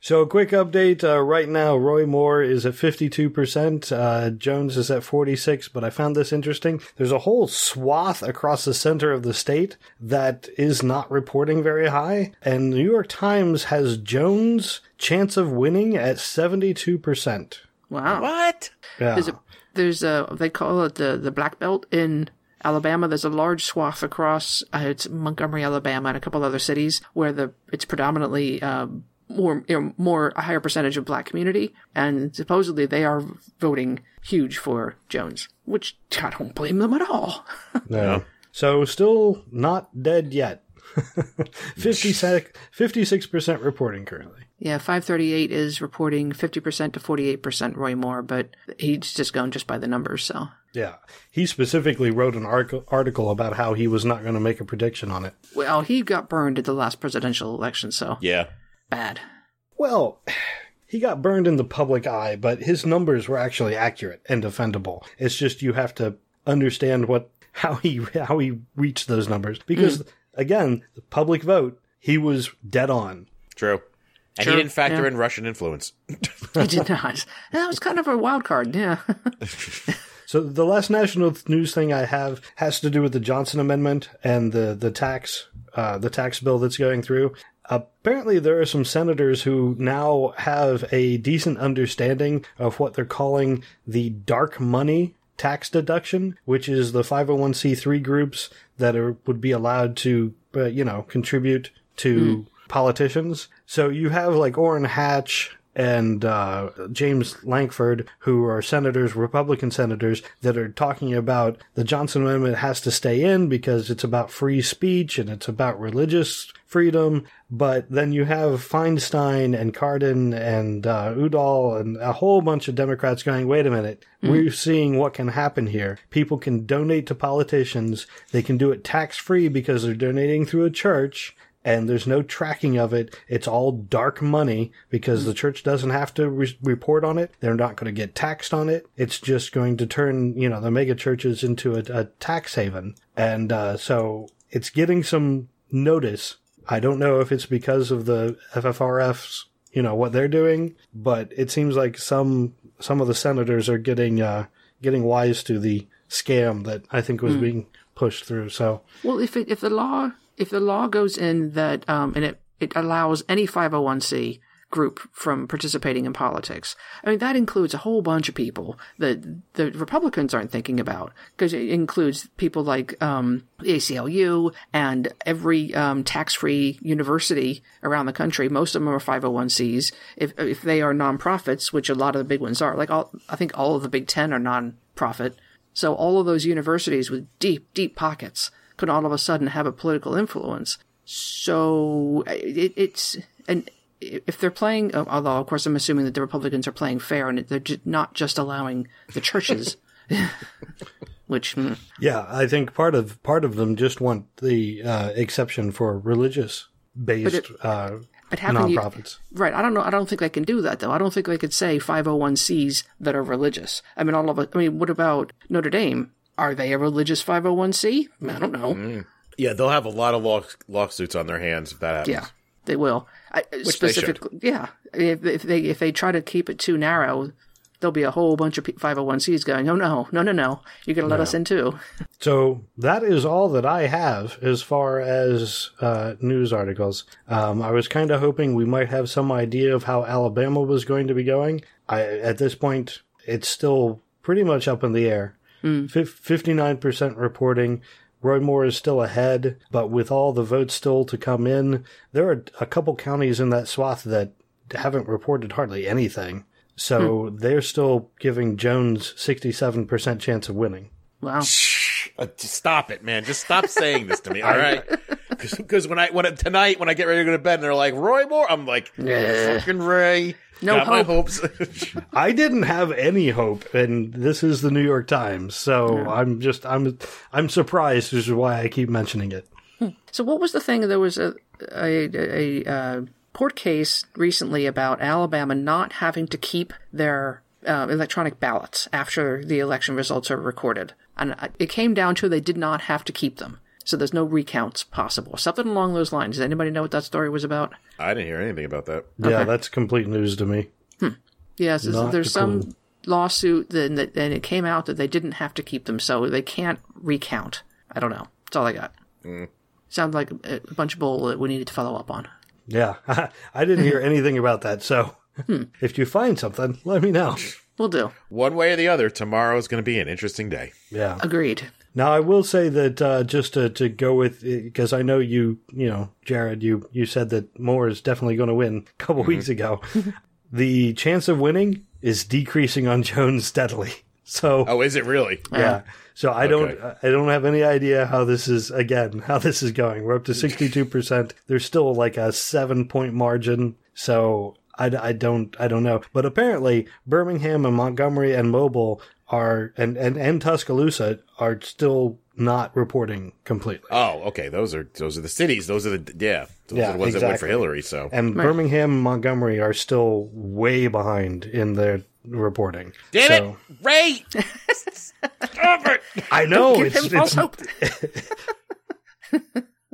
So, a quick update. Uh, right now, Roy Moore is at 52%. Uh, Jones is at 46 but I found this interesting. There's a whole swath across the center of the state that is not reporting very high. And the New York Times has Jones' chance of winning at 72%. wow. What? Yeah. There's a there's a they call it the the black belt in Alabama. There's a large swath across uh, it's Montgomery, Alabama, and a couple other cities where the it's predominantly um, more you know, more a higher percentage of black community, and supposedly they are voting huge for Jones, which I don't blame them at all. No. So still not dead yet. 56% reporting currently. yeah, 538 is reporting 50% to 48% Roy Moore, but he's just going just by the numbers, so. Yeah. He specifically wrote an article, article about how he was not going to make a prediction on it. Well, he got burned at the last presidential election, so Yeah. Bad. Well, he got burned in the public eye, but his numbers were actually accurate and defendable. It's just you have to understand what how he how he reached those numbers because again, the public vote, he was dead on. True. And Sure, he didn't factor yeah. in Russian influence. He did not. That was kind of a wild card, yeah. So the last national news thing I have has to do with the Johnson Amendment and the the tax uh, the tax bill that's going through. Apparently, there are some senators who now have a decent understanding of what they're calling the dark money tax deduction, which is the 501c3 groups that are would be allowed to, uh, you know, contribute to politicians. So you have like Orrin Hatch and uh, James Lankford, who are senators, Republican senators, that are talking about the Johnson Amendment has to stay in because it's about free speech and it's about religious freedom. But then you have Feinstein and Cardin and uh, Udall and a whole bunch of Democrats going, wait a minute, we're seeing what can happen here. People can donate to politicians. They can do it tax free because they're donating through a church and there's no tracking of it. It's all dark money because the church doesn't have to re- report on it. They're not going to get taxed on it. It's just going to turn, you know, the mega churches into a, a tax haven. And, uh, so it's getting some notice. I don't know if it's because of the FFRFs, you know, what they're doing, but it seems like some, some of the senators are getting, uh, getting wise to the scam that I think was being pushed through. So, Well, if it, if the law if the law goes in that um, and it it allows any 501c group from participating in politics. I mean that includes a whole bunch of people that the Republicans aren't thinking about because it includes people like um, the ACLU and every um, tax-free university around the country. Most of them are 501cs. If if they are nonprofits, which a lot of the big ones are, like all I think all of the Big Ten are nonprofit. So all of those universities with deep, deep pockets could all of a sudden have a political influence. So it, it's and if they're playing, although of course I'm assuming that the Republicans are playing fair and they're not just allowing the churches, which hmm, Yeah, I think part of part of them just want the uh, exception for religious based it- uh, but how you? nonprofits. Right. I don't know. I don't think they can do that though. I don't think they could say 501cs that are religious. I mean, all of. I mean, what about Notre Dame? Are they a religious 501c? I don't know. Yeah, they'll have a lot of law- lawsuits on their hands if that happens. Yeah, they will. I, they should. specifically, yeah. If, if they if they try to keep it too narrow, there'll be a whole bunch of 501cs going. Oh no, no, no, no! You're going to let us in too. So that is all that I have as far as uh, news articles. Um, I was kind of hoping we might have some idea of how Alabama was going to be going. I, at this point, it's still pretty much up in the air. Hmm. Fifty-nine percent reporting. Roy Moore is still ahead, but with all the votes still to come in, there are a couple counties in that swath that haven't reported hardly anything. So hmm. they're still giving Jones 67% chance of winning. Wow. Shh, uh, just stop it, man. Just stop saying this to me, all right? Because when I when it, tonight when I get ready to go to bed and they're like Roy Moore, I'm like fucking Ray. No got my hope. hopes. I didn't have any hope, and this is the New York Times, so I'm just I'm I'm surprised, which is why I keep mentioning it. So what was the thing? There was a a, a, uh court case recently about Alabama not having to keep their uh, electronic ballots after the election results are recorded, and uh, it came down to they did not have to keep them. So there's no recounts possible. Something along those lines. Does anybody know what that story was about? I didn't hear anything about that. Yeah, that's complete news to me. Yes, there's, Not there's some clue. lawsuit, then that, and it came out that they didn't have to keep them, so they can't recount. I don't know. That's all I got. Sounds like a, a bunch of bull that we needed to follow up on. Yeah, I didn't hear anything about that. So Hmm. if you find something, let me know. We'll do. One way or the other, tomorrow is going to be an interesting day. Yeah. Agreed. Now I will say that uh, just to, to go with uh, because I know you you know Jared you you said that Moore is definitely going to win a couple mm-hmm. weeks ago. the chance of winning is decreasing on Jones steadily. So Oh, is it really? yeah. So I don't I don't have any idea how this is again how this is going. We're up to sixty two percent. There's still like a seven point margin. So I, I don't I don't know. But apparently Birmingham and Montgomery and Mobile are and and and Tuscaloosa are still not reporting completely. Oh, okay. Those are those are the cities. Those are the yeah. Those Yeah, are the ones that went for. Hillary. So And Birmingham and Montgomery are still way behind in their reporting. damn So- it, Ray. Stop it. I know Give it's, him it's hope.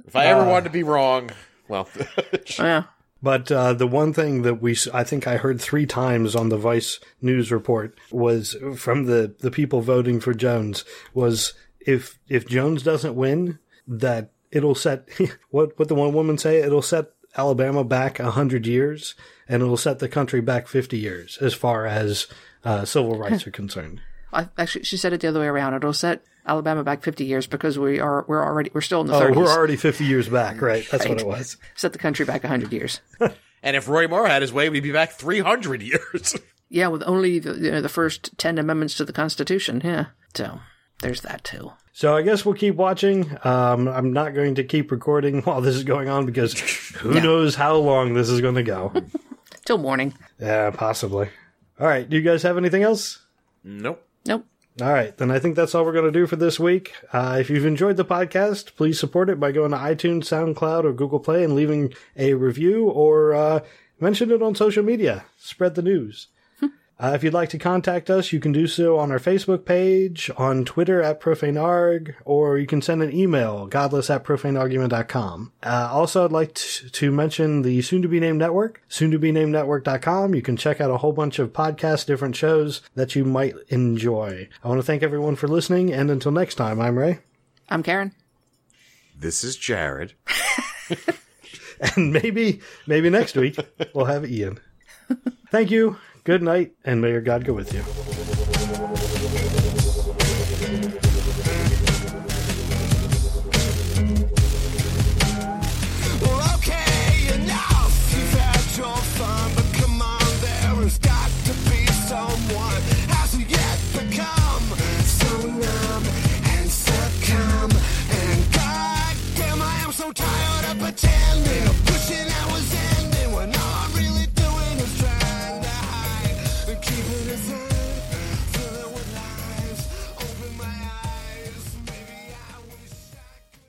If I ever uh, wanted to be wrong, well, yeah. But uh, the one thing that we, I think I heard three times on the Vice news report was from the, the people voting for Jones was if if Jones doesn't win, that it'll set what what the one woman say it'll set Alabama back a hundred years and it'll set the country back fifty years as far as uh, civil rights are concerned. I, actually, she said it the other way around. It'll set Alabama back 50 years because we are we're already we're still in the Oh, 30s. we're already fifty years back, right? That's what it was. Set the country back 100 years. And if Roy Moore had his way, we'd be back 300 years. Yeah, with only the, you know, the first 10 amendments to the Constitution. Yeah. So there's that too. So I guess we'll keep watching. Um, I'm not going to keep recording while this is going on because who Yeah. knows how long this is going to go. Till morning. yeah, possibly. All right. Do you guys have anything else? nope. Nope. All right, then I think that's all we're going to do for this week. Uh, if you've enjoyed the podcast, please support it by going to iTunes, SoundCloud, or Google Play and leaving a review or uh, mention it on social media. Spread the news. Uh, if you'd like to contact us, you can do so on our Facebook page, on Twitter at profanearg, or you can send an email, godless at profaneargument.com. Uh, also, I'd like t- to mention the soon to be named network, soon to be named network.com. You can check out a whole bunch of podcasts, different shows that you might enjoy. I want to thank everyone for listening, and until next time, I'm Ray. I'm Karen. This is Jared. And maybe, maybe next week, we'll have Ian. Thank you, good night, and may your God go with you.